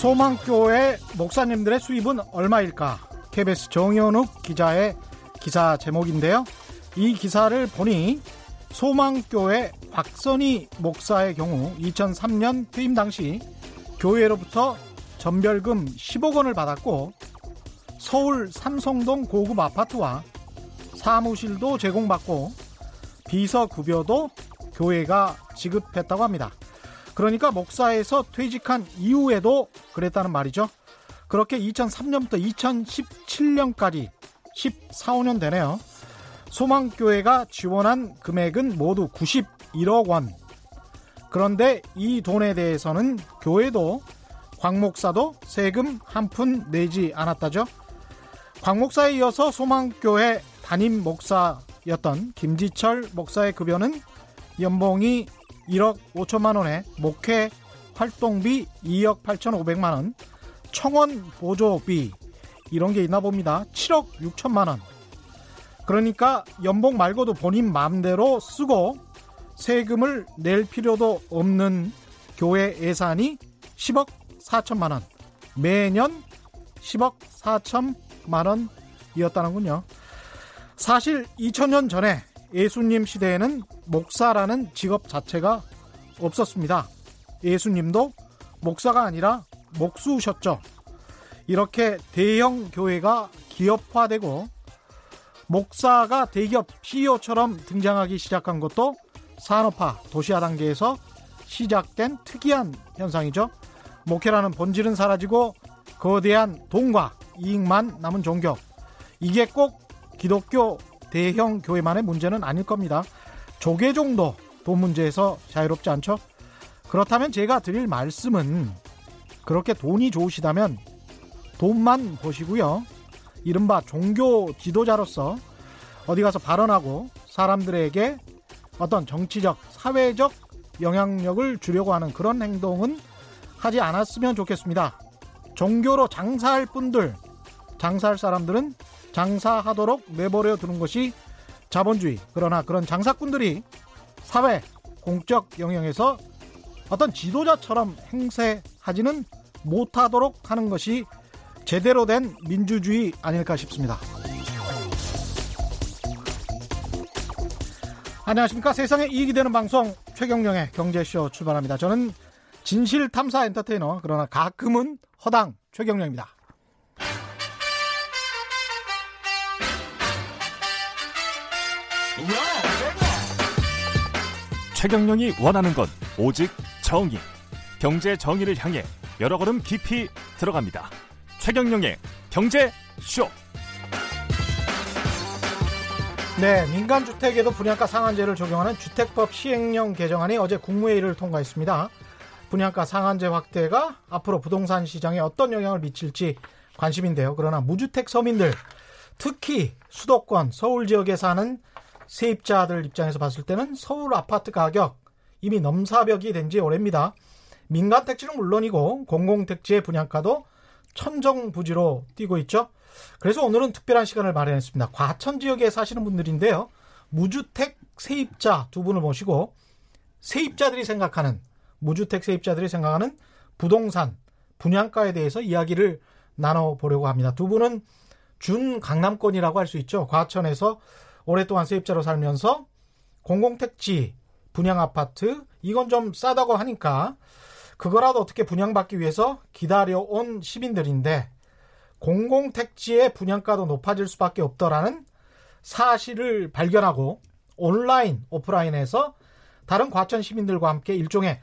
소망교회 목사님들의 수입은 얼마일까? KBS 정현욱 기자의 기사 제목인데요. 이 기사를 보니 소망교회 박선희 목사의 경우 2003년 퇴임 당시 교회로부터 전별금 10억 원을 받았고 서울 삼성동 고급 아파트와 사무실도 제공받고 비서 급여도 교회가 지급했다고 합니다. 그러니까 목사에서 퇴직한 이후에도 그랬다는 말이죠. 그렇게 2003년부터 2017년까지 14, 5년 되네요. 소망교회가 지원한 금액은 모두 91억 원. 그런데 이 돈에 대해서는 교회도 광 목사도 세금 한 푼 내지 않았다죠. 광 목사에 이어서 소망교회 담임 목사였던 김지철 목사의 급여는 연봉이 1억 5천만 원에 목회 활동비 2억 8천5백만 원, 청원 보조비 이런 게 있나 봅니다. 7억 6천만 원. 그러니까 연봉 말고도 본인 마음대로 쓰고 세금을 낼 필요도 없는 교회 예산이 10억 4천만 원. 매년 10억 4천만 원이었다는군요. 사실 2000년 전에 예수님 시대에는 목사라는 직업 자체가 없었습니다. 예수님도 목사가 아니라 목수셨죠. 이렇게 대형 교회가 기업화되고 목사가 대기업 CEO처럼 등장하기 시작한 것도 산업화, 도시화 단계에서 시작된 특이한 현상이죠. 목회라는 본질은 사라지고 거대한 돈과 이익만 남은 종교. 이게 꼭 기독교 대형 교회만의 문제는 아닐 겁니다. 조계종도 돈 문제에서 자유롭지 않죠? 그렇다면 제가 드릴 말씀은 그렇게 돈이 좋으시다면 돈만 보시고요. 이른바 종교 지도자로서 어디 가서 발언하고 사람들에게 어떤 정치적, 사회적 영향력을 주려고 하는 그런 행동은 하지 않았으면 좋겠습니다. 종교로 장사할 분들, 장사할 사람들은 장사하도록 내버려 두는 것이 자본주의. 그러나 그런 장사꾼들이 사회, 공적 영역에서 어떤 지도자처럼 행세하지는 못하도록 하는 것이 제대로 된 민주주의 아닐까 싶습니다. 안녕하십니까. 세상에 이익이 되는 방송 최경령의 경제쇼 출발합니다. 저는 진실 탐사 엔터테이너 그러나 가끔은 허당 최경령입니다. 최경령이 원하는 건 오직 정의. 경제 정의를 향해 여러 걸음 깊이 들어갑니다. 최경령의 경제 쇼. 네, 민간 주택에도 분양가 상한제를 적용하는 주택법 시행령 개정안이 어제 국무회의를 통과했습니다. 분양가 상한제 확대가 앞으로 부동산 시장에 어떤 영향을 미칠지 관심인데요. 그러나 무주택 서민들, 특히 수도권, 서울 지역에 사는 세입자들 입장에서 봤을 때는 서울 아파트 가격 이미 넘사벽이 된 지 오래입니다. 민간 택지는 물론이고 공공 택지의 분양가도 천정부지로 뛰고 있죠. 그래서 오늘은 특별한 시간을 마련했습니다. 과천 지역에 사시는 분들인데요. 무주택 세입자 두 분을 모시고 세입자들이 생각하는 무주택 세입자들이 생각하는 부동산 분양가에 대해서 이야기를 나눠보려고 합니다. 두 분은 준 강남권이라고 할 수 있죠. 과천에서 오랫동안 세입자로 살면서 공공택지, 분양 아파트, 이건 좀 싸다고 하니까 그거라도 어떻게 분양받기 위해서 기다려온 시민들인데 공공택지의 분양가도 높아질 수밖에 없더라는 사실을 발견하고 온라인, 오프라인에서 다른 과천 시민들과 함께 일종의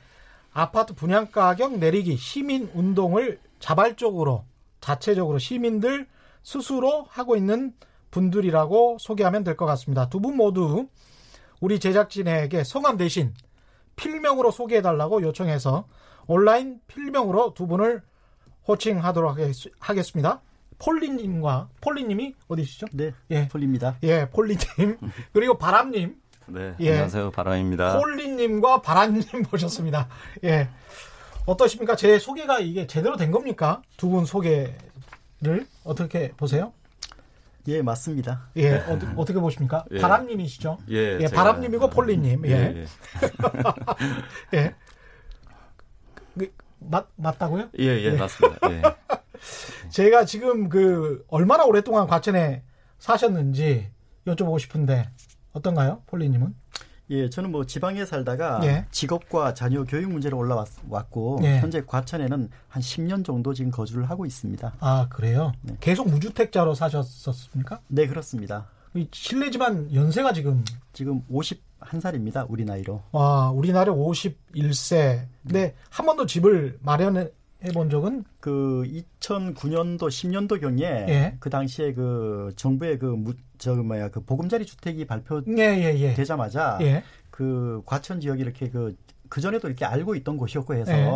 아파트 분양 가격 내리기 시민 운동을 자발적으로 자체적으로 시민들 스스로 하고 있는 분들이라고 소개하면 될 것 같습니다. 두 분 모두 우리 제작진에게 성함 대신 필명으로 소개해달라고 요청해서 온라인 필명으로 두 분을 호칭하도록 하겠습니다. 폴리님과 폴리님이 어디시죠? 네, 예, 폴리입니다. 예, 폴리님 그리고 바람님. 네, 예, 안녕하세요, 바람입니다. 폴리님과 바람님 모셨습니다. 예, 어떠십니까? 제 소개가 이게 제대로 된 겁니까? 두 분 소개를 어떻게 보세요? 예, 맞습니다. 예, 어, 떻게 보십니까? 예. 바람님이시죠? 예, 예 바람님이고 폴리님. 예. 예. 예. 예. 그, 맞, 맞다고요? 예, 예, 네. 맞습니다. 예. 제가 지금 그 얼마나 오랫동안 과천에 사셨는지 여쭤보고 싶은데 어떤가요, 폴리님은? 예, 저는 뭐 지방에 살다가 예. 직업과 자녀 교육 문제로 올라왔고 예. 현재 과천에는 한 10년 정도 지금 거주를 하고 있습니다. 아 그래요? 네. 계속 무주택자로 사셨었습니까? 네 그렇습니다. 실례지만 연세가 지금 지금 51살입니다. 우리 나이로. 와, 우리 나이 51세. 근데 한 번도 집을 마련해 본 적은 그 2009년도 10년도 경에 예. 그 당시에 그 정부의 그저 뭐야 그 보금자리 주택이 발표되자마자 예, 예, 예, 예. 그 과천 지역이 이렇게 그 그전에도 이렇게 알고 있던 곳이었고 해서 네.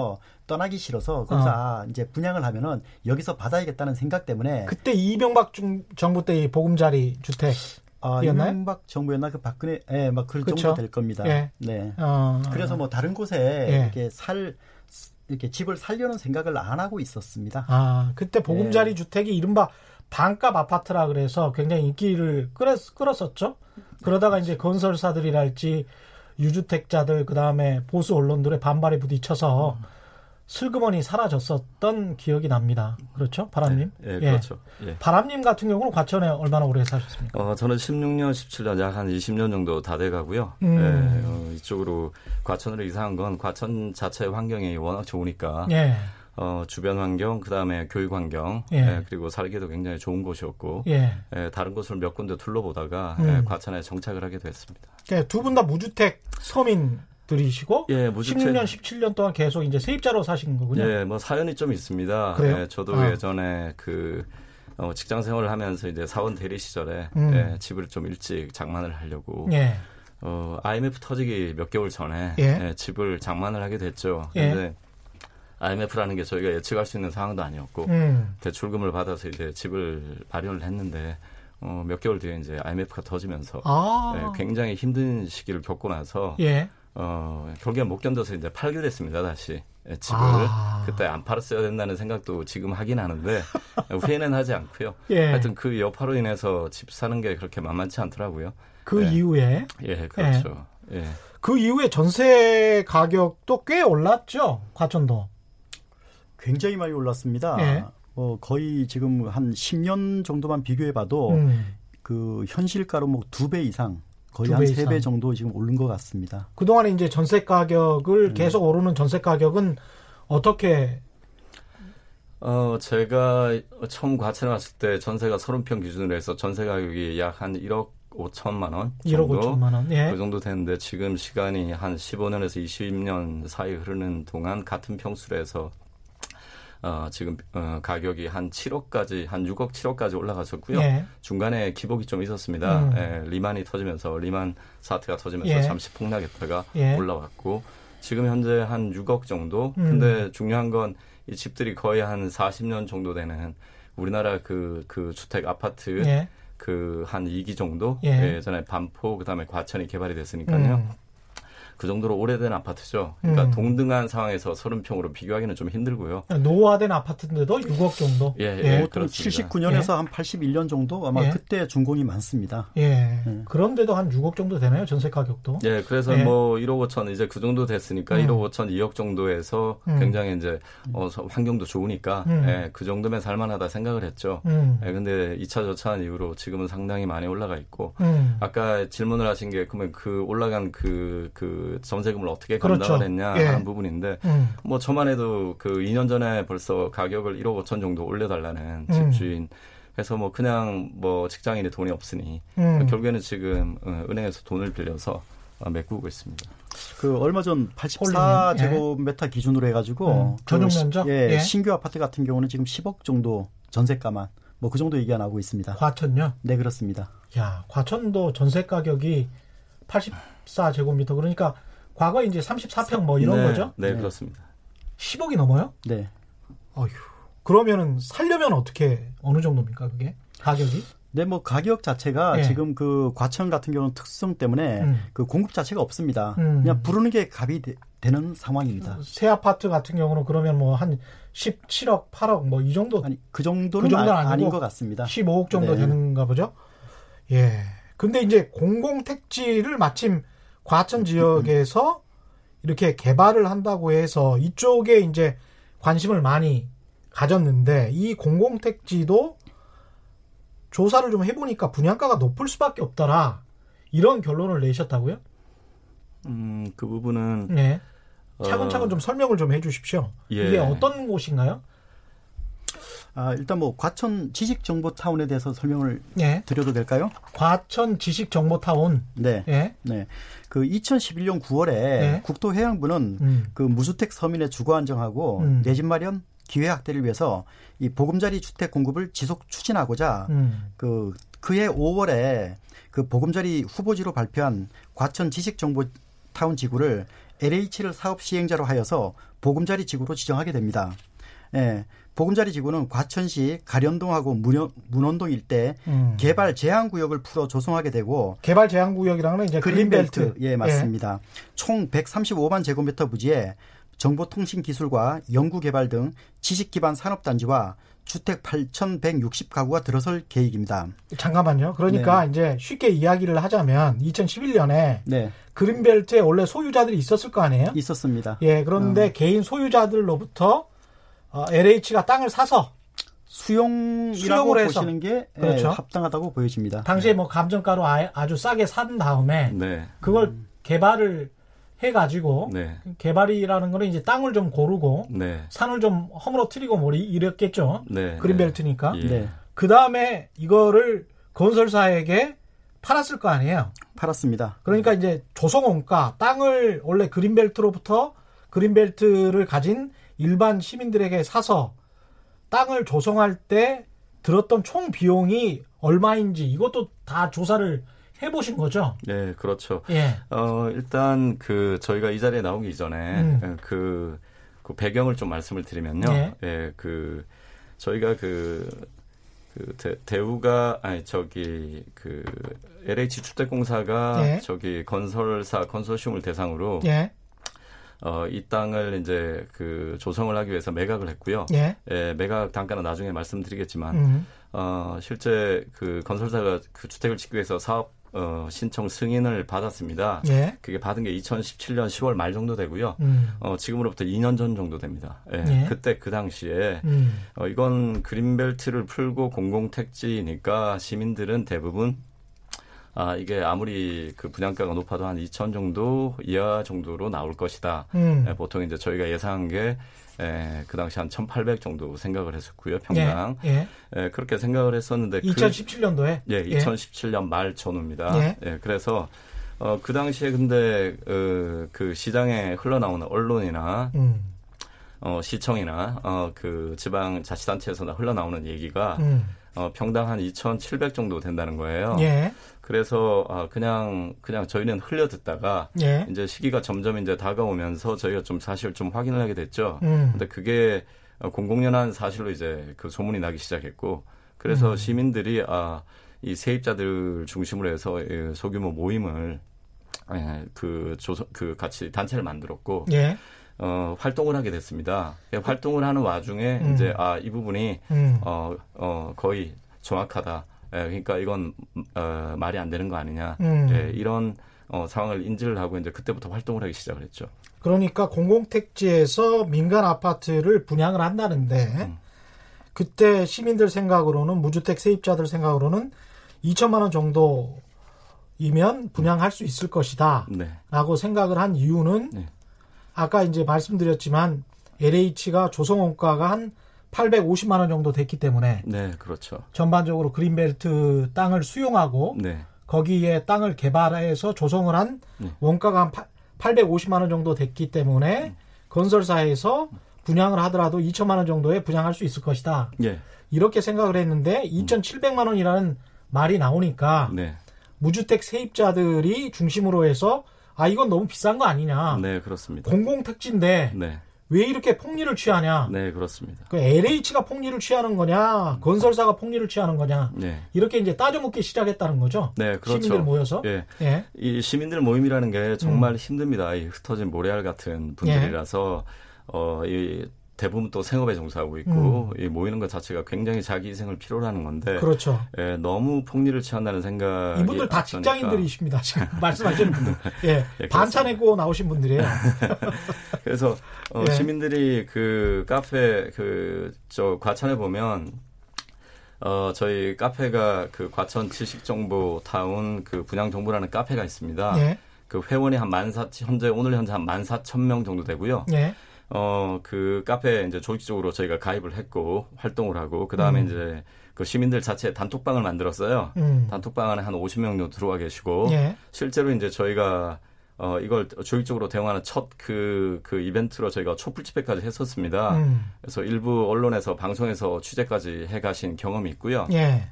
떠나기 싫어서 거기서 어. 아, 이제 분양을 하면은 여기서 받아야겠다는 생각 때문에 그때 이명박 중, 정부 때 보금자리 주택 아, 이명박 정부였나 그 박근혜 예, 막 그런 정도 될 겁니다. 예. 네. 어. 그래서 뭐 다른 곳에 예. 이렇게 살 이렇게 집을 살려는 생각을 안 하고 있었습니다. 아, 그때 보금자리 예. 주택이 이른바 반값 아파트라 그래서 굉장히 인기를 끌었, 끌었었죠. 그러다가 이제 건설사들이랄지 유주택자들 그다음에 보수 언론들의 반발에 부딪혀서 음. 슬그머니 사라졌었던 기억이 납니다. 그렇죠, 바람님? 네, 예, 그렇죠. 예. 바람님 같은 경우는 과천에 얼마나 오래 사셨습니까? 어, 저는 16년, 17년, 약 한 20년 정도 다 돼가고요. 음. 예, 어, 이쪽으로 과천으로 이사한 건 과천 자체의 환경이 워낙 좋으니까. 예. 어, 주변 환경, 그 다음에 교육 환경, 예. 예, 그리고 살기도 굉장히 좋은 곳이었고, 예. 예 다른 곳을 몇 군데 둘러보다가 음. 예, 과천에 정착을 하게 됐습니다. 예, 두분 다 무주택 서민 들이시고 예, 무주택. 16년, 17년 동안 계속 이제 세입자로 사신 거군요. 예, 뭐 사연이 좀 있습니다. 그래요? 예, 저도 아. 예전에 그 어, 직장 생활을 하면서 이제 사원 대리 시절에 음. 예, 집을 좀 일찍 장만을 하려고 예. 어, IMF 터지기 몇 개월 전에 예. 예, 집을 장만을 하게 됐죠. 근데 예. IMF라는 게 저희가 예측할 수 있는 상황도 아니었고 음. 대출금을 받아서 이제 집을 마련을 했는데 어, 몇 개월 뒤에 이제 IMF가 터지면서 아. 예, 굉장히 힘든 시기를 겪고 나서 예. 어, 결국에 못 견뎌서 이제 팔게 됐습니다, 다시. 예, 집을. 아. 그때 안 팔았어야 된다는 생각도 지금 하긴 하는데, 후회는 하지 않고요. 예. 하여튼 그 여파로 인해서 집 사는 게 그렇게 만만치 않더라고요. 그 예. 이후에? 예, 그렇죠. 예. 예. 그 이후에 전세 가격도 꽤 올랐죠, 과천도. 굉장히 많이 올랐습니다. 예. 어, 거의 지금 한 10년 정도만 비교해봐도 음. 그 현실가로 뭐 두 배 이상 거의 한 세 배 정도 지금 오른 것 같습니다. 그동안에 이제 전세 가격을 음. 계속 오르는 전세 가격은 어떻게 어, 제가 처음 과천에 왔을 때 전세가 30평 기준으로 해서 전세 가격이 약 한 1억 5천만 원 정도 1억 5천만 원. 예. 그 정도 되는데 지금 시간이 한 15년에서 20년 사이 흐르는 동안 같은 평수로 해서 어, 지금 어, 가격이 한 7억까지 한 6억 7억까지 올라갔었고요. 예. 중간에 기복이 좀 있었습니다. 음. 예, 리만이 터지면서 리만 사태가 터지면서 예. 잠시 폭락했다가 예. 올라왔고 지금 현재 한 6억 정도. 음. 근데 중요한 건 이 집들이 거의 한 40년 정도 되는 우리나라 그, 그 주택 아파트 예. 그한 2기 정도 예. 예전에 반포 그다음에 과천이 개발이 됐으니까요. 음. 그 정도로 오래된 아파트죠. 그러니까 음. 동등한 상황에서 30평으로 비교하기는 좀 힘들고요. 노화된 아파트인데도 6억 정도? 예, 예, 예. 보통 79년에서 예. 한 81년 정도 아마 예. 그때 준공이 많습니다. 예. 예. 그런데도 한 6억 정도 되나요? 전세 가격도? 예, 그래서 예. 뭐 1억 5천 이제 그 정도 됐으니까 음. 1억 5천 2억 정도에서 음. 굉장히 이제 어, 환경도 좋으니까 음. 예, 그 정도면 살만하다 생각을 했죠. 음. 예, 근데 2차 저차한 이후로 지금은 상당히 많이 올라가 있고 음. 아까 질문을 하신 게 그러면 그 올라간 그그 그 전세금을 어떻게 감당을 그렇죠. 했냐 예. 하는 부분인데 음. 뭐 저만 해도 그 2년 전에 벌써 가격을 1억 5천 정도 올려달라는 음. 집주인 해서 뭐 그냥 뭐 직장인이 돈이 없으니 음. 결국에는 지금 어, 은행에서 돈을 빌려서 어, 메꾸고 있습니다. 그 얼마 전 84 제곱미터 예. 기준으로 해가지고 음. 전용 면적 예, 예, 신규 아파트 같은 경우는 지금 10억 정도 전세가만 뭐 그 정도 얘기가 나오고 있습니다. 과천요? 네 그렇습니다. 야 과천도 전세 가격이 84제곱미터 그러니까 과거 이제 34평 뭐 이런 네, 거죠? 네, 그렇습니다. 10억이 넘어요? 네. 어휴. 그러면은 살려면 어떻게 어느 정도입니까 그게 가격이? 네, 뭐 가격 자체가 네. 지금 그 과천 같은 경우는 특성 때문에 음. 그 공급 자체가 없습니다. 음. 그냥 부르는 게 값이 되, 는 상황입니다. 새 아파트 같은 경우는 그러면 뭐 한 17억, 8억 뭐 이 정도 아니 그 정도는, 그 정도는 아, 닌것 같습니다. 15억 정도 네. 되는가 보죠. 예. 근데 이제 공공 택지를 마침 과천 지역에서 이렇게 개발을 한다고 해서 이쪽에 이제 관심을 많이 가졌는데 이 공공 택지도 조사를 좀 해보니까 분양가가 높을 수밖에 없더라 이런 결론을 내셨다고요? 음, 그 부분은 네. 차근차근 어... 좀 설명을 좀 해주십시오. 예. 이게 어떤 곳인가요? 아, 일단 뭐 과천 지식 정보 타운에 대해서 설명을 예. 드려도 될까요? 과천 지식 정보 타운. 네. 예. 네. 그 2011년 9월에 예. 국토해양부는 음. 그 무주택 서민의 주거 안정하고 음. 내집 마련 기회 확대를 위해서 이 보금자리 주택 공급을 지속 추진하고자 음. 그 그해 5월에 그 보금자리 후보지로 발표한 과천 지식 정보 타운 지구를 LH를 사업 시행자로 하여서 보금자리 지구로 지정하게 됩니다. 예. 보금자리 지구는 과천시 가련동하고 문원동 일대 음. 개발 제한 구역을 풀어 조성하게 되고 개발 제한 구역이라는 이제 그린벨트. 그린벨트. 예, 맞습니다. 예. 총 135만 제곱미터 부지에 정보통신 기술과 연구 개발 등 지식 기반 산업 단지와 주택 8,160가구가 들어설 계획입니다. 잠깐만요. 그러니까 네. 이제 쉽게 이야기를 하자면 2011년에 네. 그린벨트에 원래 소유자들이 있었을 거 아니에요? 있었습니다. 예, 그런데 어. 개인 소유자들로부터 어, LH가 땅을 사서 수용이라고 보시는 게 예, 그렇죠. 예, 합당하다고 보여집니다. 당시에 네. 뭐 감정가로 아, 주 싸게 산 다음에 네. 그걸 음. 개발을 해가지고 네. 개발이라는 거는 이제 땅을 좀 고르고 네. 산을 좀 허물어뜨리고 뭐 이랬겠죠. 네. 그린벨트니까. 예. 네. 그 다음에 이거를 건설사에게 팔았을 거 아니에요. 팔았습니다. 그러니까 이제 조성원가 땅을 원래 그린벨트로부터 그린벨트를 가진 일반 시민들에게 사서 땅을 조성할 때 들었던 총 비용이 얼마인지 이것도 다 조사를 해보신 거죠? 네, 그렇죠. 예. 어, 일단 그 저희가 이 자리에 나오기 전에 음. 그, 그 배경을 좀 말씀을 드리면요. 예, 예 그 저희가 그, 그 대, 우가 아니 저기 그 LH 주택공사가 예. 저기 건설사 건설시움을 대상으로 예. 어, 이 땅을 이제 그 조성을 하기 위해서 매각을 했고요. 예. 예 매각 단가는 나중에 말씀드리겠지만, 음. 어, 실제 그 건설사가 그 주택을 짓기 위해서 사업 어, 신청 승인을 받았습니다. 예. 그게 받은 게 2017년 10월 말 정도 되고요. 음. 어, 지금으로부터 2년 전 정도 됩니다. 예. 예. 그때 그 당시에 음. 어, 이건 그린벨트를 풀고 공공택지니까 시민들은 대부분 아, 이게 아무리 그 분양가가 높아도 한 2천 정도 이하 정도로 나올 것이다. 음. 예, 보통 이제 저희가 예상한 게 예, 그 당시 한 1,800 정도 생각을 했었고요, 평당. 예, 예. 예 그렇게 생각을 했었는데 2017년도에 그, 예, 2017년 말 전후입니다. 예. 예, 그래서 어, 그 당시에 근데 어, 그 시장에 흘러나오는 언론이나 음. 어, 시청이나 어, 그 지방 자치단체에서나 흘러나오는 얘기가 음. 어, 평당 한 2,700 정도 된다는 거예요. 예. 그래서 아, 그냥 그냥 저희는 흘려 듣다가 예. 이제 시기가 점점 이제 다가오면서 저희가 좀 사실 좀 확인을 하게 됐죠. 음. 근데 그게 공공연한 사실로 이제 그 소문이 나기 시작했고 그래서 음. 시민들이 아, 이 세입자들 중심으로 해서 소규모 모임을 예, 그 조선 그 같이 단체를 만들었고 예. 어, 활동을 하게 됐습니다. 예, 활동을 하는 와중에 음. 이제 아, 이 부분이 음. 어, 어, 거의 정확하다. 예, 그러니까 이건 어, 말이 안 되는 거 아니냐. 음. 예, 이런 어, 상황을 인지를 하고 이제 그때부터 활동을 하기 시작을 했죠. 그러니까 공공택지에서 민간 아파트를 분양을 한다는데 음. 그때 시민들 생각으로는 무주택 세입자들 생각으로는 2천만 원 정도 이면 분양할 수 있을 것이다. 네. 라고 생각을 한 이유는 네. 아까 이제 말씀드렸지만 LH가 조성원가가 한 850만 원 정도 됐기 때문에 네, 그렇죠. 전반적으로 그린벨트 땅을 수용하고 네. 거기에 땅을 개발해서 조성을 한 네. 원가가 한 850만 원 정도 됐기 때문에 음. 건설사에서 분양을 하더라도 2천만 원 정도에 분양할 수 있을 것이다. 네. 이렇게 생각을 했는데 2,700만 원이라는 말이 나오니까 네. 무주택 세입자들이 중심으로 해서 아 이건 너무 비싼 거 아니냐. 네 그렇습니다. 공공 택지인데 네. 왜 이렇게 폭리를 취하냐. 네 그렇습니다. 그 LH가 폭리를 취하는 거냐, 건설사가 폭리를 취하는 거냐. 네. 이렇게 이제 따져묻기 시작했다는 거죠. 네 그렇죠. 시민들 모여서. 예. 예. 이 시민들 모임이라는 게 정말 음. 힘듭니다. 이 흩어진 모래알 같은 분들이라서 예. 어 이 대부분 또 생업에 종사하고 있고 음. 이 모이는 것 자체가 굉장히 자기 희생을 필요로 하는 건데 그렇죠. 예, 너무 폭리를 취한다는 생각 이분들 다 직장인들이십니다. 지금 말씀하시는 분들. 예, 예 반찬 내고 나오신 분들이에요. 그래서 어, 예. 시민들이 그 카페 그 저 과천에 보면 어, 저희 카페가 그 과천 지식정보 타운 그 분양정보라는 카페가 있습니다. 예. 그 회원이 한 만 사, 현재, 오늘 현재 한 만 사천 명 정도 되고요. 예. 어, 그 카페에 이제 조직적으로 저희가 가입을 했고 활동을 하고 그 다음에 음. 이제 그 시민들 자체 단톡방을 만들었어요. 음. 단톡방 안에 한 50명 정도 들어와 계시고 예. 실제로 이제 저희가 어, 이걸 조직적으로 대응하는 첫 그, 그 이벤트로 저희가 촛불 집회까지 했었습니다. 음. 그래서 일부 언론에서 방송에서 취재까지 해 가신 경험이 있고요. 예.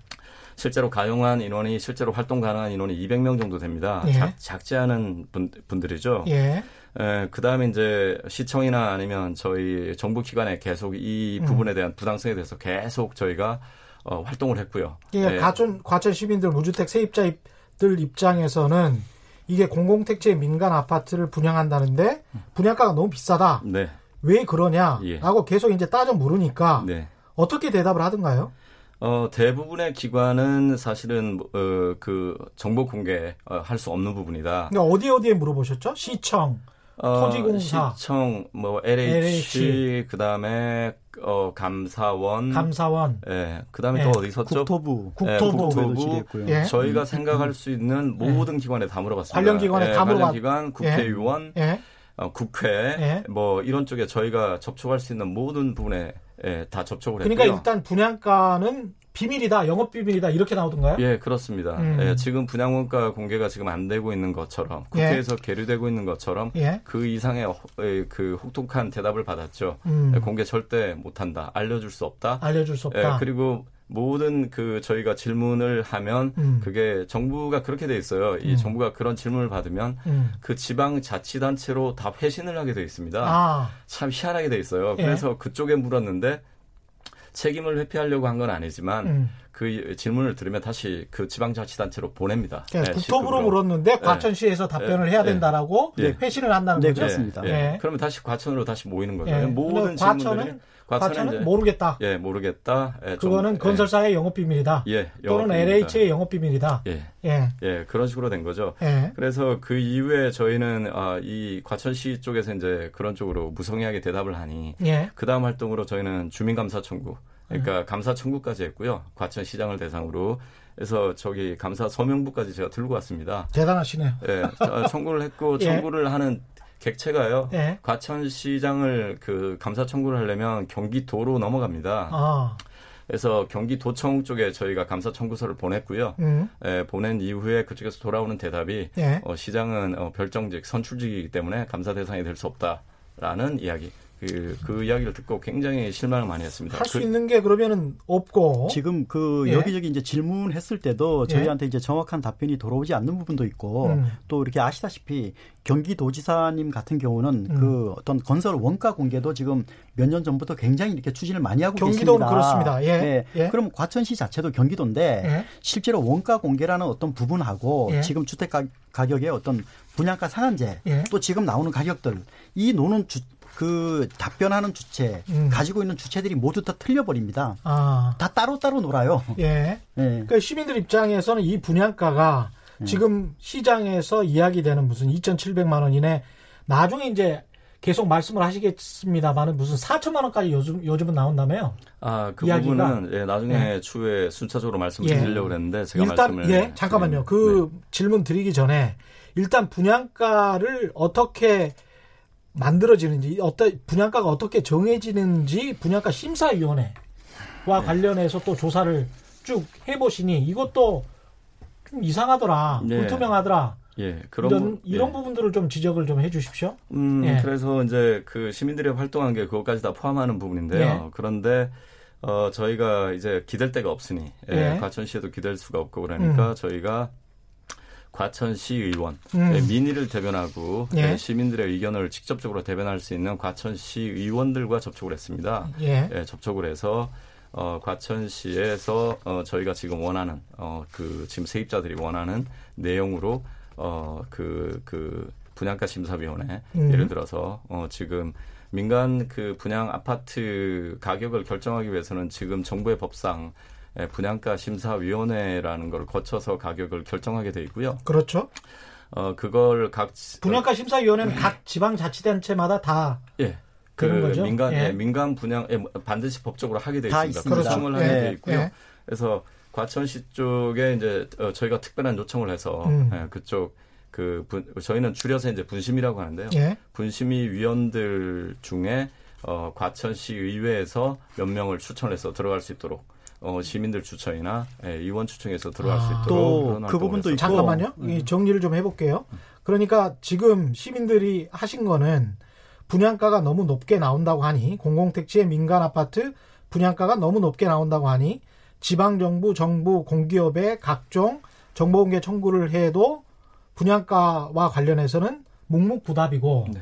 실제로 가용한 인원이 실제로 활동 가능한 인원이 200명 정도 됩니다. 예. 작, 작지 않은 분, 분들이죠. 예. 에, 그다음에 이제 시청이나 아니면 저희 정부 기관에 계속 이 음. 부분에 대한 부당성에 대해서 계속 저희가 어, 활동을 했고요. 예, 네. 과천 과천 시민들 무주택 세입자들 입장에서는 이게 공공택지의 민간 아파트를 분양한다는데 분양가가 너무 비싸다. 네. 왜 그러냐라고 예. 계속 이제 따져 물으니까 네. 어떻게 대답을 하던가요? 어, 대부분의 기관은 사실은 어, 그 정보 공개 어, 할수 없는 부분이다. 그러니까 어디 어디에 물어보셨죠? 시청, 어, 토지공사, 시청, 뭐 LH, LH. 그다음에 어 감사원, 감사원, 예, 그다음에 예. 또 어디 있었죠? 국토부, 예, 국토부, 국토부. 예. 저희가 생각할 수 있는 예. 모든 기관에 다 물어봤습니다. 관련 기관에 예, 다 물어봤. 관련 기관, 국회의원, 예. 어, 국회, 뭐 이런 쪽에 저희가 접촉할 수 있는 모든 부분에 예, 다 접촉을 그러니까 했고요. 일단 분양가는 비밀이다, 영업 비밀이다 이렇게 나오던가요? 예, 그렇습니다. 음. 예, 지금 분양원가 공개가 지금 안 되고 있는 것처럼 국회에서 예. 계류되고 있는 것처럼 예. 그 이상의 예, 그 혹독한 대답을 받았죠. 음. 예, 공개 절대 못한다, 알려줄 수 없다. 알려줄 수 없다. 예, 그리고 모든 그 저희가 질문을 하면 음. 그게 정부가 그렇게 돼 있어요. 이 음. 정부가 그런 질문을 받으면 음. 그 지방 자치단체로 다 회신을 하게 돼 있습니다. 아. 참 희한하게 돼 있어요. 예. 그래서 그쪽에 물었는데 책임을 회피하려고 한 건 아니지만 음. 그 질문을 들으면 다시 그 지방자치단체로 보냅니다. 네, 네, 국토부로 물었는데 네. 과천시에서 답변을 네. 해야 된다라고 네. 회신을 한다는 거죠. 그렇습니다. 그러면 다시 과천으로 다시 모이는 거죠. 모든 과천은 과천은 모르겠다. 예, 모르겠다. 예, 그거는 좀, 예. 건설사의 예. 영업 비밀이다. 예, 영업 또는 비밀이다. LH의 영업 비밀이다. 예, 예, 예, 그런 식으로 된 거죠. 예. 그래서 그 이후에 저희는 아, 이 과천시 쪽에서 이제 그런 쪽으로 무성의하게 대답을 하니 예. 그 다음 활동으로 저희는 주민감사 청구. 그러니까 음. 감사 청구까지 했고요. 과천시장을 대상으로 그래서 저기 감사 서명부까지 제가 들고 왔습니다. 대단하시네요. 예, 청구를 했고 예. 청구를 하는 객체가요. 예. 과천시장을 그 감사 청구를 하려면 경기도로 넘어갑니다. 아. 그래서 경기도청 쪽에 저희가 감사 청구서를 보냈고요. 음. 예, 보낸 이후에 그쪽에서 돌아오는 대답이 예. 어, 시장은 어, 별정직 선출직이기 때문에 감사 대상이 될 수 없다라는 이야기. 그, 그 이야기를 듣고 굉장히 실망을 많이 했습니다. 할수 그, 있는 게 그러면은 없고. 지금 그 예. 여기저기 이제 질문했을 때도 예. 저희한테 예. 이제 정확한 답변이 돌아오지 않는 부분도 있고 음. 또 이렇게 아시다시피 경기도지사님 같은 경우는 음. 그 어떤 건설 원가 공개도 지금 몇 년 전부터 굉장히 이렇게 추진을 많이 하고 경기도는 계십니다. 그렇습니다. 예. 네. 예. 그럼 과천시 자체도 경기도인데 예. 실제로 원가 공개라는 어떤 부분하고 예. 지금 주택 가격의 어떤 분양가 상한제 예. 또 지금 나오는 가격들 이 노는 주, 그 답변하는 주체 음. 가지고 있는 주체들이 모두 다 틀려버립니다. 아. 다 따로 따로 놀아요. 예. 예. 그러니까 시민들 입장에서는 이 분양가가 예. 지금 시장에서 이야기되는 무슨 2,700만 원이네. 나중에 이제 계속 말씀을 하시겠습니다만은 무슨 4천만 원까지 요즘 요즘은 나온다며요. 아, 그 이야기가. 부분은 예, 나중에 예. 추후에 순차적으로 말씀을 예. 드리려고 그랬는데 제가 일단 말씀을 예, 잠깐만요. 그 네. 질문 드리기 전에 일단 분양가를 어떻게 만들어지는지 어떤 분양가가 어떻게 정해지는지 분양가 심사위원회와 네. 관련해서 또 조사를 쭉 해보시니 이것도 좀 이상하더라 네. 불투명하더라 예, 그런 이런, 부, 이런 예. 부분들을 좀 지적을 좀 해주십시오. 음, 예. 그래서 이제 그 시민들이 활동한 게 그것까지 다 포함하는 부분인데요. 예. 그런데 어, 저희가 이제 기댈 데가 없으니 예, 예. 과천시에도 기댈 수가 없고 그러니까 음. 저희가 과천 시 의원 음. 예, 민의를 대변하고 예. 예. 시민들의 의견을 직접적으로 대변할 수 있는 과천 시 의원들과 접촉을 했습니다. 예. 예 접촉을 해서 어, 과천시에서 어, 저희가 지금 원하는 어, 그 지금 세입자들이 원하는 내용으로 어, 그, 그 분양가 심사위원회 음. 예를 들어서 어, 지금 민간 그 분양 아파트 가격을 결정하기 위해서는 지금 정부의 법상 분양가 심사위원회라는 걸 거쳐서 가격을 결정하게 돼 있고요. 그렇죠. 어 그걸 각 분양가 심사위원회는 각 지방자치단체마다 다 예. 그 민간 예. 예. 민간 분양 예, 반드시 법적으로 하게 돼 있습니다. 있습니다. 요청을 하게 돼 예, 있고요. 예. 그래서 과천시 쪽에 이제 어, 저희가 특별한 요청을 해서 음. 예, 그쪽 그 분, 저희는 줄여서 이제 분심이라고 하는데요. 예. 분심위 위원들 중에 어, 과천시 의회에서 몇 명을 추천해서 들어갈 수 있도록 어, 시민들 추천이나 예, 의원 추천해서 들어갈 아, 수 있도록 또그 부분도 있고 잠깐만요. 음. 정리를 좀 해볼게요. 그러니까 지금 시민들이 하신 거는 분양가가 너무 높게 나온다고 하니 공공택지의 민간 아파트 분양가가 너무 높게 나온다고 하니 지방정부, 정부, 공기업의 각종 정보공개 청구를 해도 분양가와 관련해서는 묵묵부답이고 네.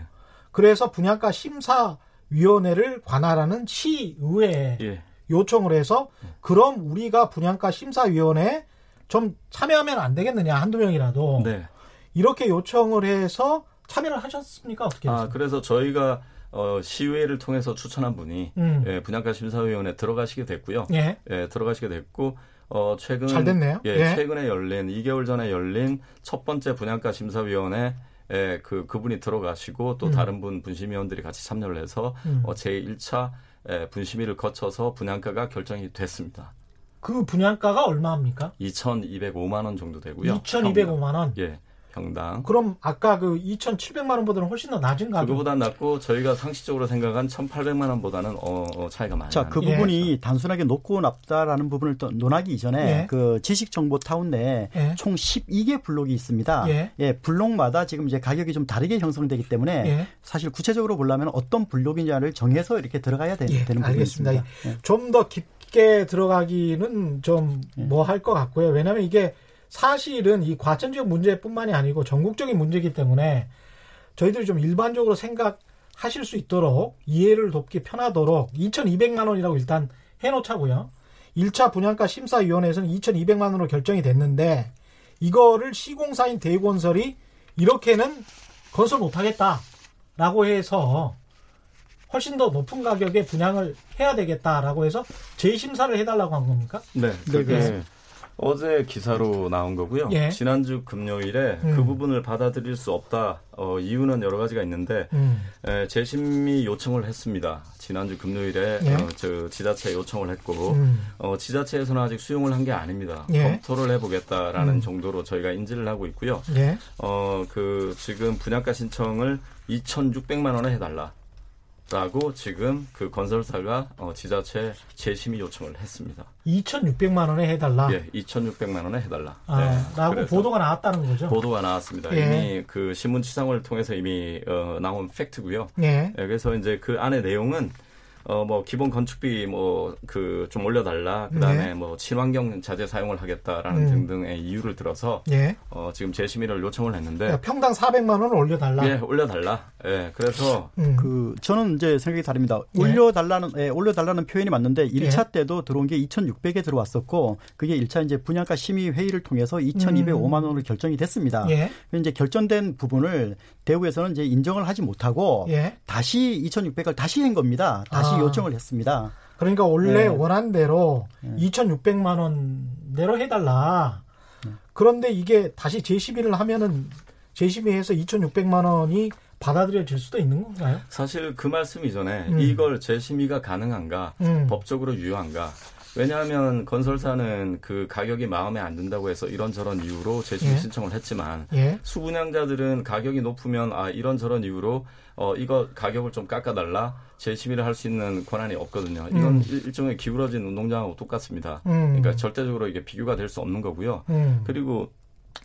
그래서 분양가 심사위원회를 관할하는 시의회에 예. 요청을 해서 그럼 우리가 분양가 심사위원회에 좀 참여하면 안 되겠느냐 한두 명이라도 네. 이렇게 요청을 해서 참여를 하셨습니까 어떻게 됐습니까? 아 그래서 저희가 어, 시의회를 통해서 추천한 분이 음. 예, 분양가 심사위원회 에 들어가시게 됐고요. 예. 예 들어가시게 됐고 어, 최근 잘 됐네요. 예, 예, 최근에 열린 2개월 전에 열린 첫 번째 분양가 심사위원회 에 그 그분이 들어가시고 또 음. 다른 분 분심위원들이 같이 참여를 해서 음. 어, 제 1차 에, 분심위를 거쳐서 분양가가 결정이 됐습니다. 그 분양가가 얼마입니까? 2,205만 원 정도 되고요. 2,205만 원. 예. 평당. 그럼 아까 그 2,700만 원보다는 훨씬 더 낮은 가격. 그거보다 낮고 저희가 상식적으로 생각한 1,800만 원보다는 어, 어, 차이가 많이 자, 그 부분이 예. 단순하게 높고 낮다라는 부분을 또 논하기 이전에 예. 그 지식 정보 타운 내에 예. 총 12개 블록이 있습니다. 예. 예. 블록마다 지금 이제 가격이 좀 다르게 형성되기 때문에 예. 사실 구체적으로 보려면 어떤 블록이냐를 정해서 이렇게 들어가야 되, 예. 는 부분입니다. 예. 좀더 깊게 들어가기는 좀 뭐 할 것 같고요. 왜냐하면 이게 사실은 이 과천 지역 문제뿐만이 아니고 전국적인 문제이기 때문에 저희들이 좀 일반적으로 생각하실 수 있도록 이해를 돕기 편하도록 2,200만 원이라고 일단 해놓자고요. 1차 분양가 심사위원회에서는 2,200만 원으로 결정이 됐는데 이거를 시공사인 대건설이 이렇게는 건설 못하겠다라고 해서 훨씬 더 높은 가격에 분양을 해야 되겠다라고 해서 재심사를 해달라고 한 겁니까? 네. 그게 어제 기사로 나온 거고요. 예. 지난주 금요일에 음. 그 부분을 받아들일 수 없다. 어, 이유는 여러 가지가 있는데 음. 에, 재심의 요청을 했습니다. 지난주 금요일에 예. 어, 저 지자체에 요청을 했고 음. 어, 지자체에서는 아직 수용을 한 게 아닙니다. 예. 검토를 해보겠다라는 음. 정도로 저희가 인지를 하고 있고요. 예. 어, 그 지금 분양가 신청을 2,600만 원에 해달라. 라고 지금 그 건설사가 어, 지자체 재심의 요청을 했습니다. 2,600만 원에 해달라. 예, 2,600만 원에 해달라. 아, 네, 라고 보도가 나왔다는 거죠. 보도가 나왔습니다. 예. 이미 그 신문지상을 통해서 이미 어, 나온 팩트고요. 예. 예. 그래서 이제 그 안에 내용은 어, 뭐, 기본 건축비 뭐, 그, 좀 올려달라. 그 다음에 네. 뭐, 친환경 자재 사용을 하겠다라는 음. 등등의 이유를 들어서, 예. 어, 지금 재심의를 요청을 했는데. 평당 400만 원을 올려달라? 예, 올려달라. 예, 그래서. 음. 그, 저는 이제 생각이 다릅니다. 예. 올려달라는, 예, 올려달라는 표현이 맞는데, 1차 예. 때도 들어온 게 2,600에 들어왔었고, 그게 1차 이제 분양가 심의 회의를 통해서 2,205만 원으로 결정이 됐습니다. 예. 이제 결정된 부분을 대구에서는 이제 인정을 하지 못하고, 예. 다시 2,600을 다시 한 겁니다. 다시 아. 요청을 했습니다. 그러니까 원래 네. 원한 대로 네. 2,600만 원 내로 해달라. 네. 그런데 이게 다시 재심의를 하면은 재심의해서 2,600만 원이 받아들여질 수도 있는 건가요? 사실 그 말씀 이전에 음. 이걸 재심의가 가능한가, 음. 법적으로 유효한가, 왜냐하면 건설사는 그 가격이 마음에 안 든다고 해서 이런저런 이유로 재심 예. 신청을 했지만 예. 수분양자들은 가격이 높으면 아 이런저런 이유로 어 이거 가격을 좀 깎아달라 재심의를 할 수 있는 권한이 없거든요. 이건 음. 일종의 기울어진 운동장하고 똑같습니다. 음. 그러니까 절대적으로 이게 비교가 될 수 없는 거고요. 음. 그리고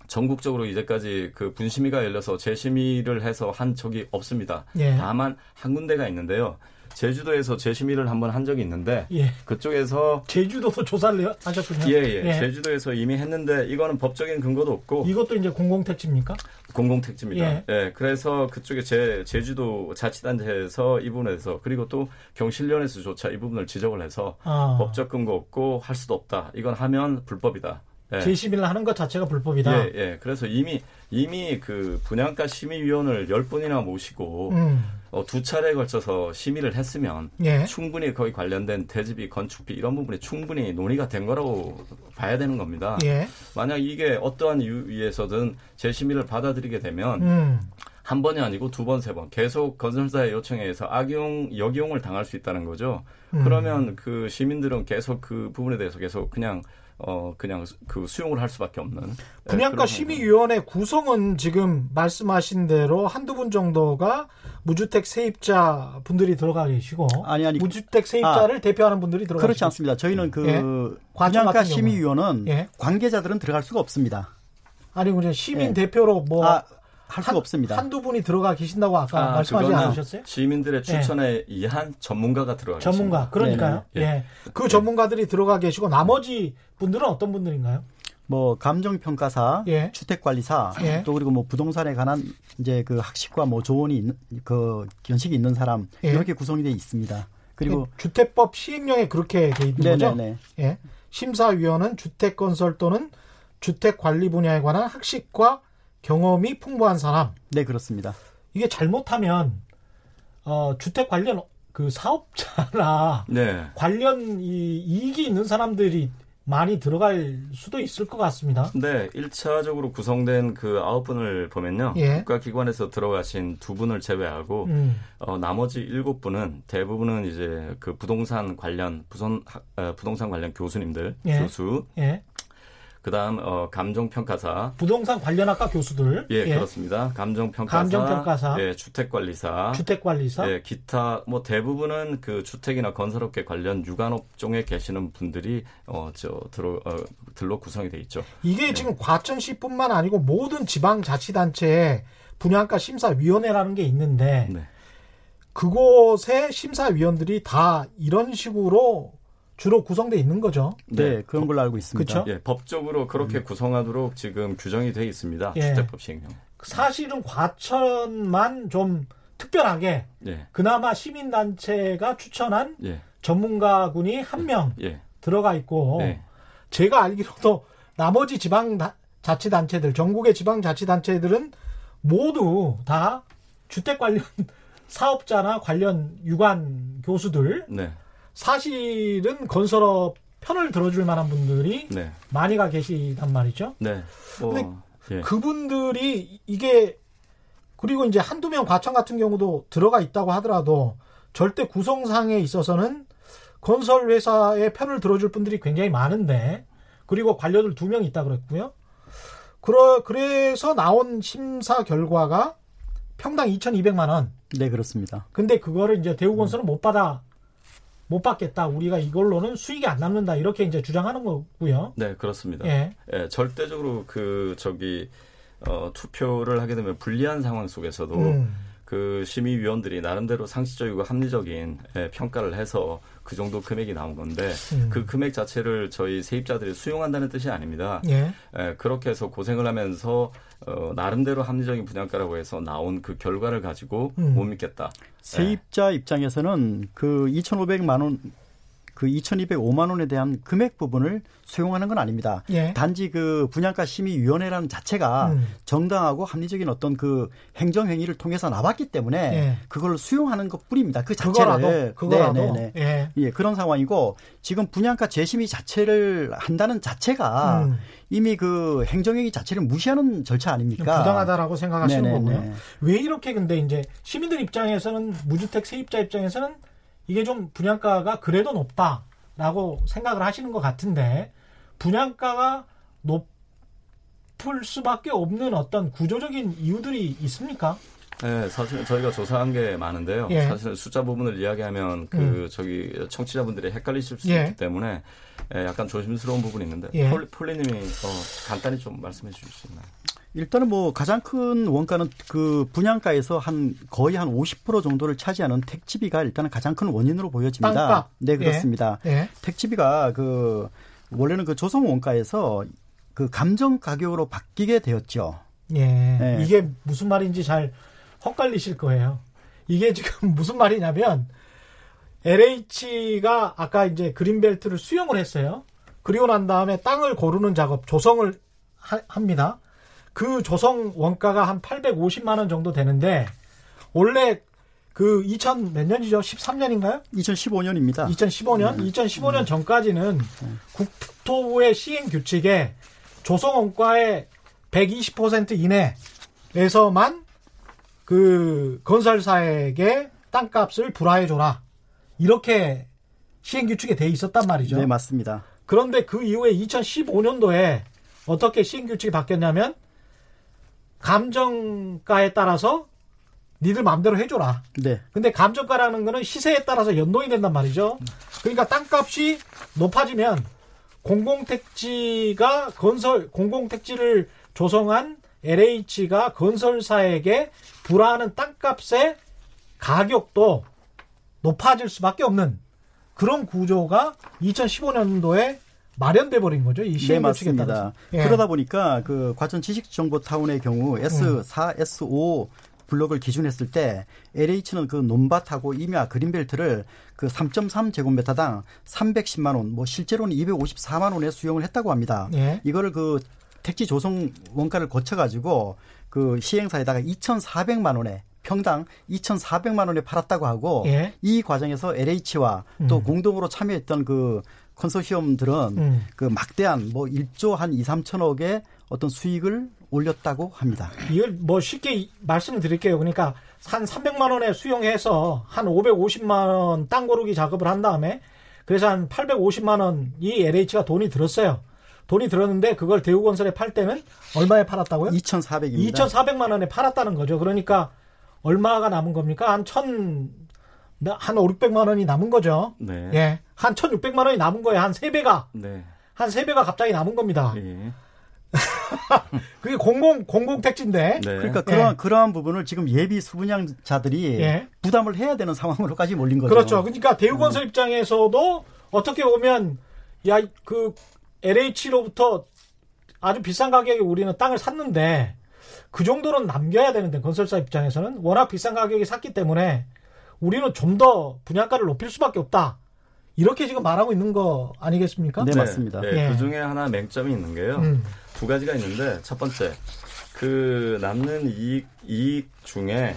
전국적으로 이제까지 그 분심위가 열려서 재심의를 해서 한 적이 없습니다. 예. 다만 한 군데가 있는데요. 제주도에서 재심의를 한번 한 적이 있는데 예. 그쪽에서 제주도도 조사를 하셨군요. 예, 예, 예. 제주도에서 이미 했는데 이거는 법적인 근거도 없고 이것도 이제 공공택지입니까? 공공택지입니다. 예. 예. 그래서 그쪽에 제 제주도 자치단체에서 이 부분에서 그리고 또 경실련에서조차 이 부분을 지적을 해서 아. 법적 근거 없고 할 수도 없다. 이건 하면 불법이다. 예. 재심의를 하는 것 자체가 불법이다. 예, 예. 그래서 이미 이미 그 분양가 심의위원을 열 분이나 모시고 음. 어, 두 차례에 걸쳐서 심의를 했으면 예. 충분히 거의 관련된 대지비, 건축비 이런 부분이 충분히 논의가 된 거라고 봐야 되는 겁니다. 예. 만약 이게 어떠한 이유에서든 재심의를 받아들이게 되면 음. 한 번이 아니고 두 번, 세 번 계속 건설사의 요청에 의해서 악용, 역용을 당할 수 있다는 거죠. 음. 그러면 그 시민들은 계속 그 부분에 대해서 계속 그냥 어 그냥 그 수용을 할 수밖에 없는 네, 분양가 심의위원회 구성은 지금 말씀하신 대로 한두 분 정도가 무주택 세입자 분들이 들어가 계시고 아니 아니 무주택 세입자를 아, 대표하는 분들이 들어가 그렇지 않습니다. 저희는 그 예? 분양가 심의위원은 예? 관계자들은 들어갈 수가 없습니다. 아니 그냥 시민 예. 대표로 뭐 아, 할 한, 없습니다. 한두 분이 들어가 계신다고 아까 아, 말씀하지 않으셨어요? 시민들의 추천에 예. 의한 전문가가 들어가 계십니다. 전문가. 그러니까요. 예. 예. 그 전문가들이 들어가 계시고 나머지 분들은 어떤 분들인가요? 뭐 감정 평가사, 예. 주택 관리사, 예. 또 그리고 뭐 부동산에 관한 이제 그 학식과 뭐 조언이 있는 그 견식이 있는 사람 예. 이렇게 구성이 돼 있습니다. 그리고 주택법 시행령에 그렇게 돼 있는 네네네. 거죠. 네. 예. 심사위원은 주택 건설 또는 주택 관리 분야에 관한 학식과 경험이 풍부한 사람. 네, 그렇습니다. 이게 잘못하면 어, 주택 관련 그 사업자나 네. 관련 이 이익이 있는 사람들이 많이 들어갈 수도 있을 것 같습니다. 네, 1차적으로 구성된 그 아홉 분을 보면요. 예. 국가기관에서 들어가신 두 분을 제외하고 음. 어, 나머지 일곱 분은 대부분은 이제 그 부동산 관련 부선 어, 부동산 관련 교수님들, 예. 교수, 예. 그다음 어, 감정평가사. 부동산 관련 학과 교수들. 예, 예. 그렇습니다. 감정평가사. 감정평가사. 예, 주택관리사. 주택관리사. 예, 기타 뭐 대부분은 그 주택이나 건설업계 관련 유관업종에 계시는 분들이 어저 들어 어, 들로 구성이 돼 있죠. 이게 네. 지금 과천시뿐만 아니고 모든 지방자치단체에 분양가 심사위원회라는 게 있는데 네. 그곳의 심사위원들이 다 이런 식으로 주로 구성돼 있는 거죠. 네, 네 그런 걸로 알고 있습니다. 그렇죠? 예, 법적으로 그렇게 음. 구성하도록 지금 규정이 돼 있습니다. 예. 주택법 시행령. 사실은 과천만 좀 특별하게 예. 그나마 시민단체가 추천한 예. 전문가군이 한명 예. 들어가 있고 네. 제가 알기로도 나머지 지방 자치단체들 전국의 지방 자치단체들은 모두 다 주택 관련 사업자나 관련 유관 교수들 네. 사실은 건설업 편을 들어줄 만한 분들이 네. 많이가 계시단 말이죠. 네. 어, 근데 예. 그분들이 이게 그리고 이제 한두 명 과천 같은 경우도 들어가 있다고 하더라도 절대 구성상에 있어서는 건설 회사의 편을 들어줄 분들이 굉장히 많은데 그리고 관료들 두 명 있다 그랬고요. 그러, 그래서 나온 심사 결과가 평당 2,200만 원. 네, 그렇습니다. 근데 그거를 이제 대우건설은 음. 못 받아 못 받겠다. 우리가 이걸로는 수익이 안 남는다. 이렇게 이제 주장하는 거고요. 네, 그렇습니다. 예. 예 절대적으로 그 저기 어, 투표를 하게 되면 불리한 상황 속에서도 음. 그 심의위원들이 나름대로 상식적이고 합리적인 예, 평가를 해서 그 정도 금액이 나온 건데 음. 그 금액 자체를 저희 세입자들이 수용한다는 뜻이 아닙니다. 예. 예, 그렇게 해서 고생을 하면서 어, 나름대로 합리적인 분양가라고 해서 나온 그 결과를 가지고 음. 못 믿겠다. 세입자 예. 입장에서는 그 2,500만 원 그 2,205만 원에 대한 금액 부분을 수용하는 건 아닙니다. 예. 단지 그 분양가 심의위원회라는 자체가 음. 정당하고 합리적인 어떤 그 행정 행위를 통해서 나왔기 때문에 예. 그걸 수용하는 것뿐입니다. 그 자체를 그거라도, 네, 네, 네. 예. 예. 그런 상황이고 지금 분양가 재심의 자체를 한다는 자체가 음. 이미 그 행정행위 자체를 무시하는 절차 아닙니까? 부당하다라고 생각하시는 네네네. 거고요. 왜 이렇게 근데 이제 시민들 입장에서는 무주택 세입자 입장에서는 이게 좀 분양가가 그래도 높다라고 생각을 하시는 것 같은데 분양가가 높을 수밖에 없는 어떤 구조적인 이유들이 있습니까? 네, 사실 저희가 조사한 게 많은데요. 예. 사실 숫자 부분을 이야기하면 그 음. 저기 청취자분들이 헷갈리실 수 예. 있기 때문에 예, 약간 조심스러운 부분이 있는데 예. 폴리, 폴리님이 어, 간단히 좀 말씀해 주실 수 있나요? 일단은 뭐 가장 큰 원가는 그 분양가에서 한 거의 한 50% 정도를 차지하는 택지비가 일단은 가장 큰 원인으로 보여집니다. 땅값. 네, 그렇습니다. 예. 예. 택지비가 그 원래는 그 조성 원가에서 그 감정 가격으로 바뀌게 되었죠. 예. 네. 이게 무슨 말인지 잘 헛갈리실 거예요. 이게 지금 무슨 말이냐면 LH가 아까 이제 그린벨트를 수용을 했어요. 그리고 난 다음에 땅을 고르는 작업, 조성을 하, 합니다. 그 조성 원가가 한 850만 원 정도 되는데 원래 그 2000 몇 년이죠? 13년인가요? 2015년입니다. 2015년? 음. 2015년 전까지는 음. 국토부의 시행 규칙에 조성 원가의 120% 이내에서만 그 건설사에게 땅값을 불화해 줘라. 이렇게 시행 규칙에 돼 있었단 말이죠. 네, 맞습니다. 그런데 그 이후에 2015년도에 어떻게 시행 규칙이 바뀌었냐면 감정가에 따라서 니들 마음대로 해줘라. 네. 근데 감정가라는 거는 시세에 따라서 연동이 된단 말이죠. 그러니까 땅값이 높아지면 공공택지가 건설 공공택지를 조성한 LH가 건설사에게 불화하는 땅값의 가격도 높아질 수밖에 없는 그런 구조가 2015년도에 마련돼 버린 거죠. 이 시행 네, 맞습니다. 예. 그러다 보니까 그 과천 지식정보타운의 경우 S4, 음. S5 블록을 기준했을 때 LH는 그 논밭하고 임야 그린벨트를 그 3.3제곱미터당 310만 원, 뭐 실제로는 254만 원에 수용을 했다고 합니다. 예. 이거를 그 택지 조성 원가를 거쳐 가지고 그 시행사에다가 2,400만 원에 평당 2,400만 원에 팔았다고 하고 예. 이 과정에서 LH와 또 음. 공동으로 참여했던 그 컨소시엄들은 음. 그 막대한 뭐 1조 한 2, 3천억의 어떤 수익을 올렸다고 합니다. 이걸 뭐 쉽게 말씀을 드릴게요. 그러니까 한 300만 원에 수용해서 한 550만 원 땅 고르기 작업을 한 다음에 그래서 한 850만 원 이 LH가 돈이 들었어요. 돈이 들었는데 그걸 대우건설에 팔 때는 얼마에 팔았다고요? 2,400입니다. 2,400만 원에 팔았다는 거죠. 그러니까 얼마가 남은 겁니까? 한 천, 한 5, 600만 원이 남은 거죠. 네. 예. 한 1,600만 원이 남은 거예요. 한 3배가. 네. 한 3배가 갑자기 남은 겁니다. 예. 그게 공공 공공 택지인데. 네. 그러니까 그러한 예. 그러한 부분을 지금 예비 수분양자들이 예. 부담을 해야 되는 상황으로까지 몰린 거죠. 그렇죠. 그러니까 대우건설 음. 입장에서도 어떻게 보면 야 그 LH로부터 아주 비싼 가격에 우리는 땅을 샀는데 그 정도는 남겨야 되는데 건설사 입장에서는 워낙 비싼 가격에 샀기 때문에 우리는 좀 더 분양가를 높일 수밖에 없다. 이렇게 지금 말하고 있는 거 아니겠습니까? 네, 맞습니다. 네, 네, 그 중에 하나 맹점이 있는 게요. 음. 두 가지가 있는데 첫 번째 그 남는 이익 이익 중에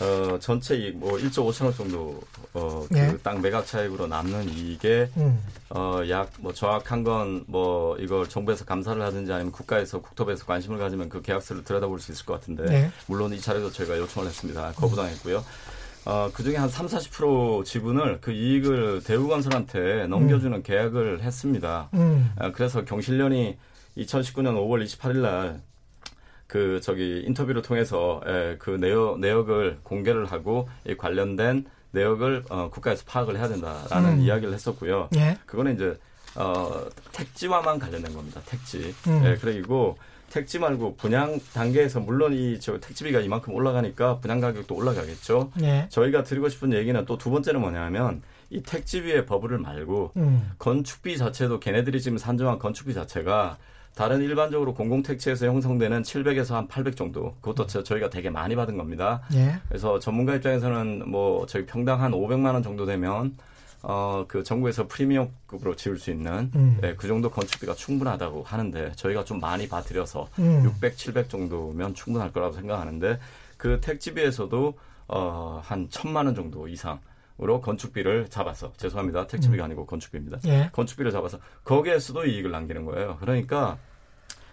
어 전체 이익 뭐 1조 5천억 정도 어그 예. 땅 매각 차익으로 남는 이익에 음. 어 약 뭐 정확한 건 뭐 이걸 정부에서 감사를 하든지 아니면 국가에서 국토부에서 관심을 가지면 그 계약서를 들여다볼 수 있을 것 같은데 네. 물론 이 자료도 저희가 요청을 했습니다. 거부당했고요. 어, 그 중에 한 3, 40% 지분을 그 이익을 대우건설한테 넘겨주는 음. 계약을 했습니다. 음. 어, 그래서 경실련이 2019년 5월 28일 날 그 저기 인터뷰를 통해서 에, 그 내역 내역을 공개를 하고 이 관련된 내역을 어, 국가에서 파악을 해야 된다라는 음. 이야기를 했었고요. 예. 그거는 이제 어, 택지와만 관련된 겁니다. 택지. 음. 예, 그리고 택지 말고 분양 단계에서 물론 이 저 택지비가 이만큼 올라가니까 분양 가격도 올라가겠죠. 예. 저희가 드리고 싶은 얘기는 또 두 번째는 뭐냐면 이 택지비의 버블을 말고 음. 건축비 자체도 걔네들이 지금 산정한 건축비 자체가 다른 일반적으로 공공택지에서 형성되는 700에서 한 800 정도 그것도 음. 저희가 되게 많이 받은 겁니다. 예. 그래서 전문가 입장에서는 뭐 저희 평당 한 500만 원 정도 되면 어, 그 정부에서 프리미엄급으로 지을 수 있는 음. 예, 그 정도 건축비가 충분하다고 하는데 저희가 좀 많이 봐드려서 음. 600, 700 정도면 충분할 거라고 생각하는데 그 택지비에서도 어, 한 천만 원 정도 이상 으로 건축비를 잡아서 죄송합니다 택지비가 음. 아니고 건축비입니다. 예. 건축비를 잡아서 거기에서도 이익을 남기는 거예요. 그러니까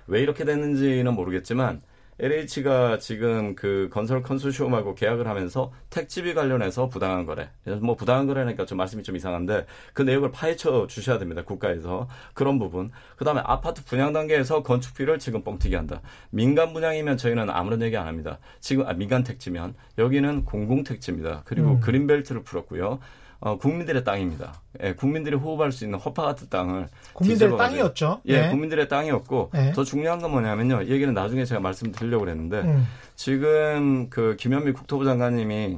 왜 이렇게 됐는지는 모르겠지만 LH가 지금 그 건설 컨소시엄하고 계약을 하면서 택지비 관련해서 부당한 거래. 뭐 부당한 거래니까 좀 말씀이 좀 이상한데 그 내용을 파헤쳐 주셔야 됩니다. 국가에서. 그런 부분. 그다음에 아파트 분양 단계에서 건축비를 지금 뻥튀기 한다. 민간 분양이면 저희는 아무런 얘기 안 합니다. 지금 아, 민간 택지면 여기는 공공 택지입니다. 그리고 음. 그린벨트를 풀었고요. 어, 국민들의 땅입니다. 예, 국민들이 호흡할 수 있는 허파 같은 땅을 국민들의 땅이었죠. 예, 네. 국민들의 땅이었고 네. 더 중요한 건 뭐냐면요. 이 얘기는 나중에 제가 말씀드리려고 그랬는데 음. 지금 그 김현미 국토부 장관님이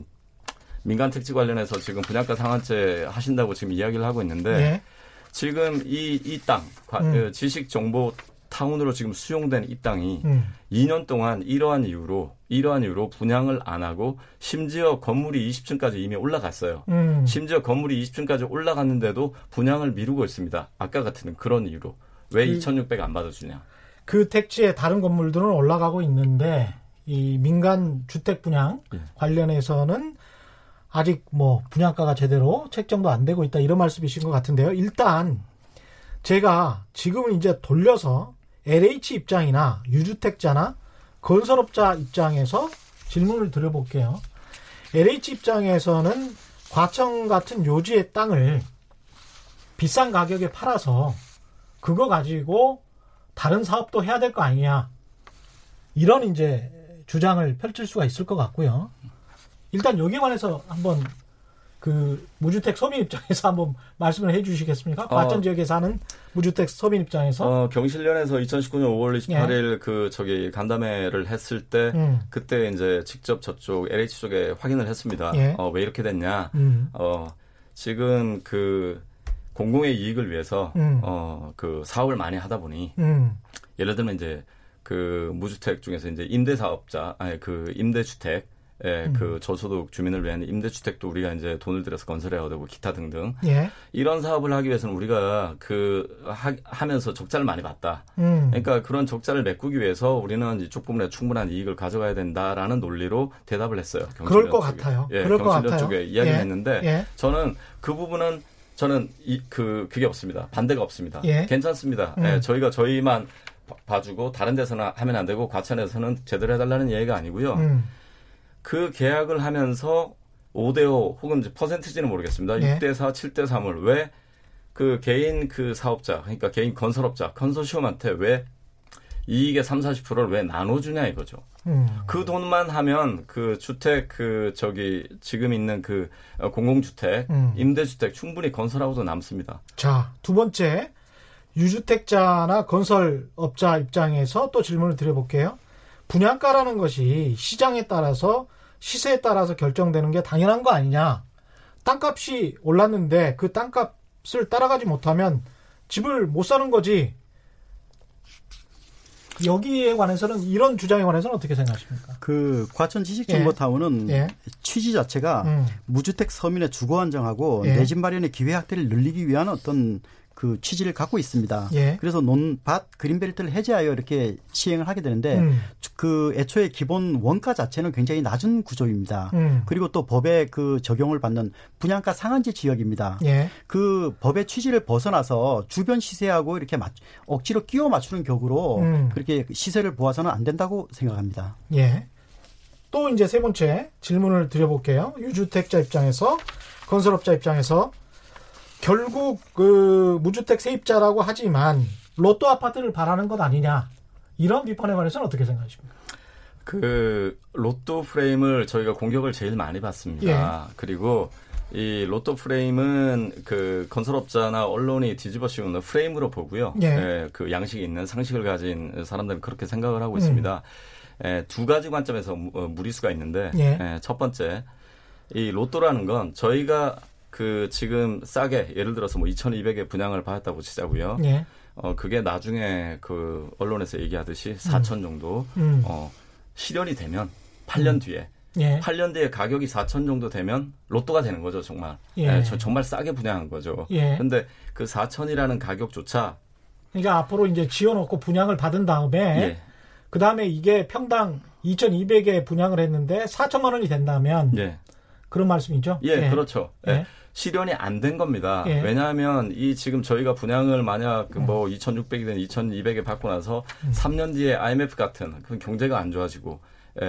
민간 택지 관련해서 지금 분양가 상한제 하신다고 지금 이야기를 하고 있는데 네. 지금 이 이 땅, 음. 그 지식 정보 타운으로 지금 수용된 이 땅이 음. 2년 동안 이러한 이유로 이러한 이유로 분양을 안 하고 심지어 건물이 20층까지 이미 올라갔어요. 음. 심지어 건물이 20층까지 올라갔는데도 분양을 미루고 있습니다. 아까 같은 그런 이유로 왜 그, 2,600 안 받아주냐? 그 택지에 다른 건물들은 올라가고 있는데 이 민간 주택 분양 예. 관련해서는 아직 뭐 분양가가 제대로 책정도 안 되고 있다 이런 말씀이신 것 같은데요. 일단 제가 지금은 이제 돌려서 LH 입장이나 유주택자나 건설업자 입장에서 질문을 드려볼게요. LH 입장에서는 과청 같은 요지의 땅을 비싼 가격에 팔아서 그거 가지고 다른 사업도 해야 될 거 아니냐. 이런 이제 주장을 펼칠 수가 있을 것 같고요. 일단 여기에 관해서 한번 그 무주택 서민 입장에서 한번 말씀을 해 주시겠습니까? 어, 과천 지역에 사는 무주택 서민 입장에서 어, 경실련에서 2019년 5월 28일 예. 그 저기 간담회를 했을 때 음. 그때 이제 직접 저쪽 LH 쪽에 확인을 했습니다. 예. 어, 왜 이렇게 됐냐? 음. 어, 지금 그 공공의 이익을 위해서 음. 어 그 사업을 많이 하다 보니 음. 예를 들면 이제 그 무주택 중에서 이제 임대 사업자 아니 그 임대 주택 예, 음. 그 저소득 주민을 위한 임대주택도 우리가 이제 돈을 들여서 건설해야 되고 기타 등등. 예. 이런 사업을 하기 위해서는 우리가 그 하, 면서 적자를 많이 봤다. 음. 그러니까 그런 적자를 메꾸기 위해서 우리는 이쪽 부분에 충분한 이익을 가져가야 된다라는 논리로 대답을 했어요. 그럴 것 쪽에. 같아요. 예, 그럴 경실련 쪽에 이야기를 예. 했는데 예. 저는 그 부분은 저는 이, 그, 그게 없습니다. 반대가 없습니다. 예. 괜찮습니다. 음. 예, 저희가 저희만 봐주고 다른 데서는 하면 안 되고 과천에서는 제대로 해달라는 얘기가 아니고요. 음. 그 계약을 하면서 5대5 혹은 이제 퍼센트지는 모르겠습니다. 네. 6대4, 7대3을 왜 그 개인 그 사업자, 그러니까 개인 건설업자, 컨소시엄한테 왜 이익의 3, 40%를 왜 나눠주냐 이거죠. 음. 그 돈만 하면 그 주택 그 저기 지금 있는 그 공공주택, 음. 임대주택 충분히 건설하고도 남습니다. 자, 두 번째 유주택자나 건설업자 입장에서 또 질문을 드려볼게요. 분양가라는 것이 시장에 따라서 시세에 따라서 결정되는 게 당연한 거 아니냐. 땅값이 올랐는데 그 땅값을 따라가지 못하면 집을 못 사는 거지. 여기에 관해서는 이런 주장에 관해서는 어떻게 생각하십니까? 그 과천 지식정보타운은 예. 예. 취지 자체가 음. 무주택 서민의 주거 안정하고 예. 내집 마련의 기회 확대를 늘리기 위한 어떤 그 취지를 갖고 있습니다. 예. 그래서 논밭 그린벨트를 해제하여 이렇게 시행을 하게 되는데 음. 그 애초에 기본 원가 자체는 굉장히 낮은 구조입니다. 음. 그리고 또 법에 그 적용을 받는 분양가 상한제 지역입니다. 예. 그 법의 취지를 벗어나서 주변 시세하고 이렇게 맞, 억지로 끼워 맞추는 격으로 음. 그렇게 시세를 보아서는 안 된다고 생각합니다. 예. 또 이제 세 번째 질문을 드려볼게요. 유주택자 입장에서 건설업자 입장에서 결국 그 무주택 세입자라고 하지만 로또 아파트를 바라는 것 아니냐 이런 비판에 관해서는 어떻게 생각하십니까? 그 로또 프레임을 저희가 공격을 제일 많이 받습니다. 예. 그리고 이 로또 프레임은 그 건설업자나 언론이 뒤집어 씌우는 프레임으로 보고요. 예. 예, 그 양식이 있는 상식을 가진 사람들은 그렇게 생각을 하고 음. 있습니다. 예, 두 가지 관점에서 어, 무리수가 있는데 예. 예, 첫 번째 이 로또라는 건 저희가 그 지금 싸게 예를 들어서 뭐 2,200에 분양을 받았다고 치자고요. 예. 어 그게 나중에 그 언론에서 얘기하듯이 4천 음. 정도 음. 어 실현이 되면 8년 음. 뒤에 예. 8년 뒤에 가격이 4천 정도 되면 로또가 되는 거죠, 정말. 예. 네, 저, 정말 싸게 분양한 거죠. 예. 근데 그 4천이라는 가격조차 그러니까 앞으로 이제 지어놓고 분양을 받은 다음에 예. 그 다음에 이게 평당 2,200에 분양을 했는데 4천만 원이 된다면 예. 그런 말씀이죠? 예, 예. 그렇죠. 예. 예. 실현이 안 된 겁니다. 예. 왜냐하면 이 지금 저희가 분양을 만약 뭐 2,600이든 2,200에 받고 나서 음. 3년 뒤에 IMF 같은 그 경제가 안 좋아지고 예,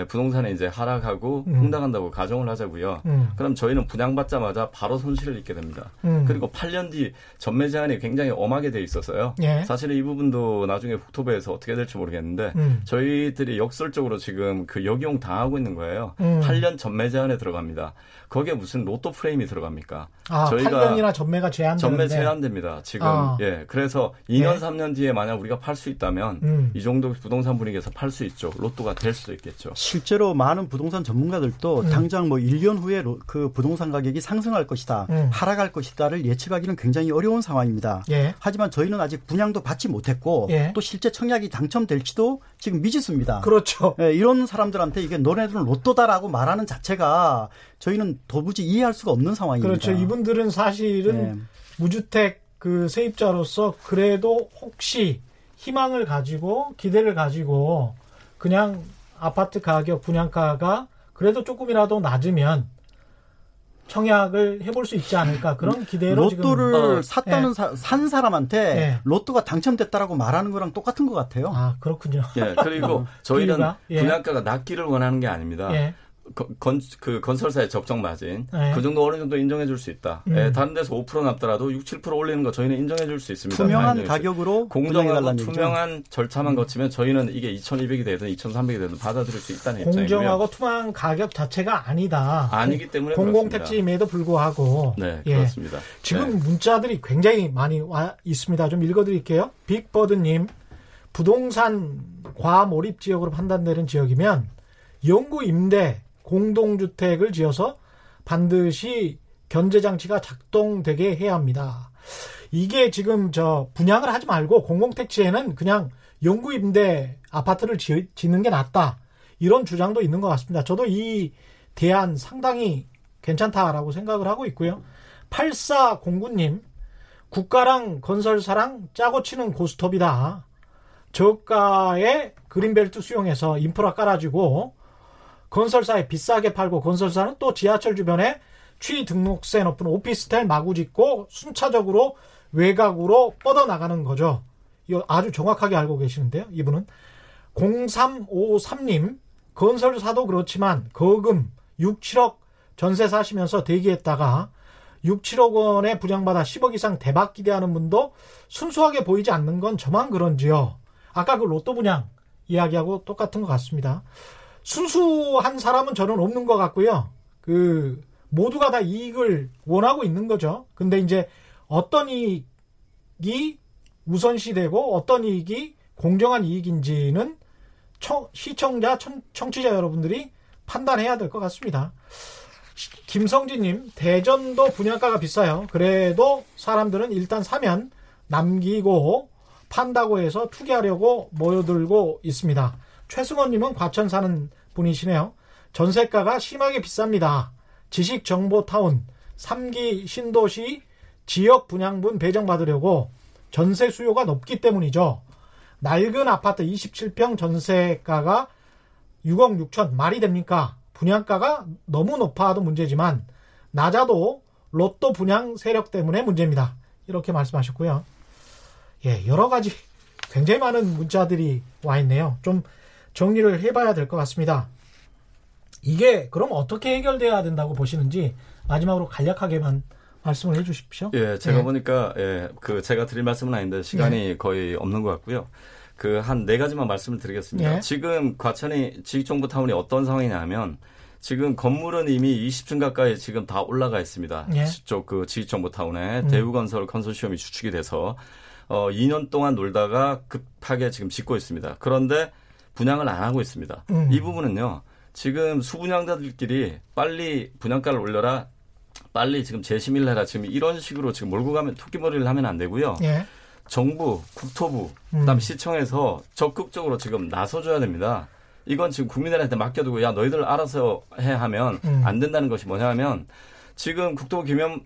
부동산에 이제 하락하고 음. 흥당한다고 가정을 하자고요. 음. 그럼 저희는 분양받자마자 바로 손실을 입게 됩니다. 음. 그리고 8년 뒤 전매 제한이 굉장히 엄하게 돼 있어서요. 예. 사실은 이 부분도 나중에 국토부에서 어떻게 될지 모르겠는데 음. 저희들이 역설적으로 지금 그 역용 당하고 있는 거예요. 8년 음. 전매 제한에 들어갑니다. 거기에 무슨 로또 프레임이 들어갑니까? 아, 저희가 8년이나 전매가 제한되는데 전매 제한됩니다. 지금 아. 예. 그래서 2년 네. 3년 뒤에 만약 우리가 팔 수 있다면 음. 이 정도 부동산 분위기에서 팔 수 있죠. 로또가 될 수도 있겠죠. 실제로 많은 부동산 전문가들도 음. 당장 뭐 1년 후에 그 부동산 가격이 상승할 것이다, 음. 하락할 것이다를 예측하기는 굉장히 어려운 상황입니다. 예. 하지만 저희는 아직 분양도 받지 못했고 예. 또 실제 청약이 당첨될지도 지금 미지수입니다. 그렇죠. 예, 이런 사람들한테 이게 너네들은 로또다라고 말하는 자체가 저희는 도무지 이해할 수가 없는 상황입니다. 그렇죠. 이분들은 사실은 네. 무주택 그 세입자로서 그래도 혹시 희망을 가지고 기대를 가지고 그냥 아파트 가격 분양가가 그래도 조금이라도 낮으면 청약을 해볼 수 있지 않을까 그런 기대로 로또를 지금, 어, 샀다는 예. 사, 산 사람한테 예. 로또가 당첨됐다라고 말하는 거랑 똑같은 것 같아요. 아 그렇군요. 예 그리고 저희는 예. 분양가가 낮기를 원하는 게 아닙니다. 예. 건, 그 건설사의 적정 마진 네. 그 정도 어느 정도 인정해 줄 수 있다. 음. 예, 다른 데서 5% 남더라도 6, 7% 올리는 거 저희는 인정해 줄 수 있습니다. 투명한 가격으로 공정하고 투명한 절차만 거치면 저희는 이게 2,200이 되든 2,300이 되든 받아들일 수 있다는 입장이고요. 공정하고 투명한 가격 자체가 아니다. 아니기 때문에 공공택지임에도 불구하고 네, 예. 그렇습니다. 지금 네. 문자들이 굉장히 많이 와 있습니다. 좀 읽어드릴게요. 빅버드님 부동산 과몰입 지역으로 판단되는 지역이면 영구 임대 공동주택을 지어서 반드시 견제 장치가 작동되게 해야 합니다. 이게 지금 저 분양을 하지 말고 공공택지에는 그냥 영구 임대 아파트를 지, 짓는 게 낫다. 이런 주장도 있는 것 같습니다. 저도 이 대안 상당히 괜찮다라고 생각을 하고 있고요. 8409님, 국가랑 건설사랑 짜고 치는 고스톱이다. 저가의 그린벨트 수용해서 인프라 깔아주고 건설사에 비싸게 팔고 건설사는 또 지하철 주변에 취 등록세 높은 오피스텔 마구 짓고 순차적으로 외곽으로 뻗어나가는 거죠. 이거 아주 정확하게 알고 계시는데요. 이분은 0353님 건설사도 그렇지만 거금 6, 7억 전세 사시면서 대기했다가 6, 7억 원에 분양받아 10억 이상 대박 기대하는 분도 순수하게 보이지 않는 건 저만 그런지요. 아까 그 로또 분양 이야기하고 똑같은 것 같습니다. 순수한 사람은 저는 없는 것 같고요. 그 모두가 다 이익을 원하고 있는 거죠. 근데 이제 어떤 이익이 우선시되고 어떤 이익이 공정한 이익인지는 청, 시청자, 청, 청취자 여러분들이 판단해야 될 것 같습니다. 김성진님, 대전도 분양가가 비싸요. 그래도 사람들은 일단 사면 남기고 판다고 해서 투기하려고 모여들고 있습니다. 최승원님은 과천 사는 분이시네요. 전세가가 심하게 비쌉니다. 지식정보타운 3기 신도시 지역 분양분 배정받으려고 전세 수요가 높기 때문이죠. 낡은 아파트 27평 전세가가 6억 6천 말이 됩니까? 분양가가 너무 높아도 문제지만 낮아도 로또 분양 세력 때문에 문제입니다. 이렇게 말씀하셨고요. 예, 여러 가지 굉장히 많은 문자들이 와 있네요. 좀 정리를 해봐야 될 것 같습니다. 이게 그럼 어떻게 해결돼야 된다고 보시는지 마지막으로 간략하게만 말씀을 해주십시오. 예, 제가 예. 보니까 예, 그 제가 드릴 말씀은 아닌데 시간이 예. 거의 없는 것 같고요. 그 한 네 가지만 말씀을 드리겠습니다. 예. 지금 과천이 지식정보 타운이 어떤 상황이냐면 지금 건물은 이미 20층 가까이 지금 다 올라가 있습니다. 예. 쪽그 지식정보 타운에 음. 대우건설 컨소시엄이 주축이 돼서 어 2년 동안 놀다가 급하게 지금 짓고 있습니다. 그런데 분양을 안 하고 있습니다. 음. 이 부분은요. 지금 수분양자들끼리 빨리 분양가를 올려라. 빨리 지금 재심의를 해라. 지금 이런 식으로 지금 몰고 가면 토끼머리를 하면 안 되고요. 예. 정부, 국토부, 그다음 음. 시청에서 적극적으로 지금 나서줘야 됩니다. 이건 지금 국민들한테 맡겨두고 야 너희들 알아서 해 하면 음. 안 된다는 것이 뭐냐 하면 지금 국토부 김현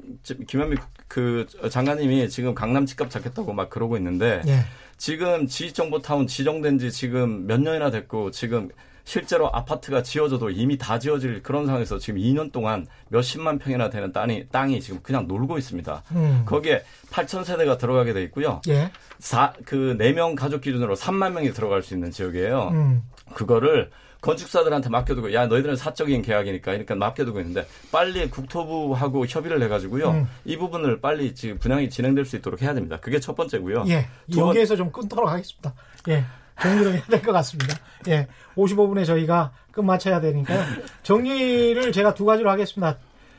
김현미 그 장관님이 지금 강남 집값 잡겠다고 막 그러고 있는데 예. 지금 지식정보타운 지정된 지 지금 몇 년이나 됐고 지금 실제로 아파트가 지어져도 이미 다 지어질 그런 상황에서 지금 2년 동안 몇십만 평이나 되는 땅이, 땅이 지금 그냥 놀고 있습니다. 음. 거기에 8천 세대가 들어가게 돼 있고요. 예. 4, 그 4명 가족 기준으로 3만 명이 들어갈 수 있는 지역이에요. 음. 그거를 건축사들한테 맡겨두고 야 너희들은 사적인 계약이니까 그러니까 맡겨두고 있는데 빨리 국토부하고 협의를 해가지고요 음. 이 부분을 빨리 지금 분양이 진행될 수 있도록 해야 됩니다. 그게 첫 번째고요. 예, 여기에서 좀 끊도록 하겠습니다. 예. 정리를 해야 될 것 같습니다. 예. 55분에 저희가 끝마쳐야 되니까요. 정리를 제가 두 가지로 하겠습니다.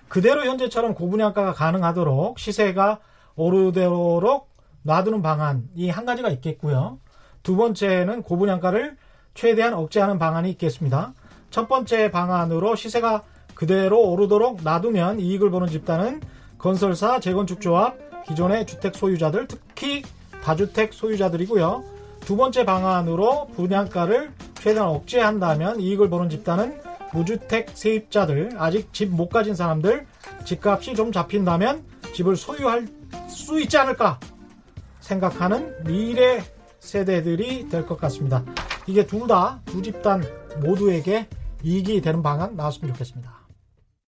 그대로 현재처럼 고분양가가 가능하도록 시세가 오르도록 놔두는 방안 이 한 가지가 있겠고요. 두 번째는 고분양가를 최대한 억제하는 방안이 있겠습니다. 첫 번째 방안으로 시세가 그대로 오르도록 놔두면 이익을 보는 집단은 건설사, 재건축 조합, 기존의 주택 소유자들, 특히 다주택 소유자들이고요. 두 번째 방안으로 분양가를 최대한 억제한다면 이익을 보는 집단은 무주택 세입자들, 아직 집 못 가진 사람들, 집값이 좀 잡힌다면 집을 소유할 수 있지 않을까 생각하는 미래 세대들이 될 것 같습니다. 이게 둘 다 두 집단 모두에게 이익이 되는 방안 나왔으면 좋겠습니다.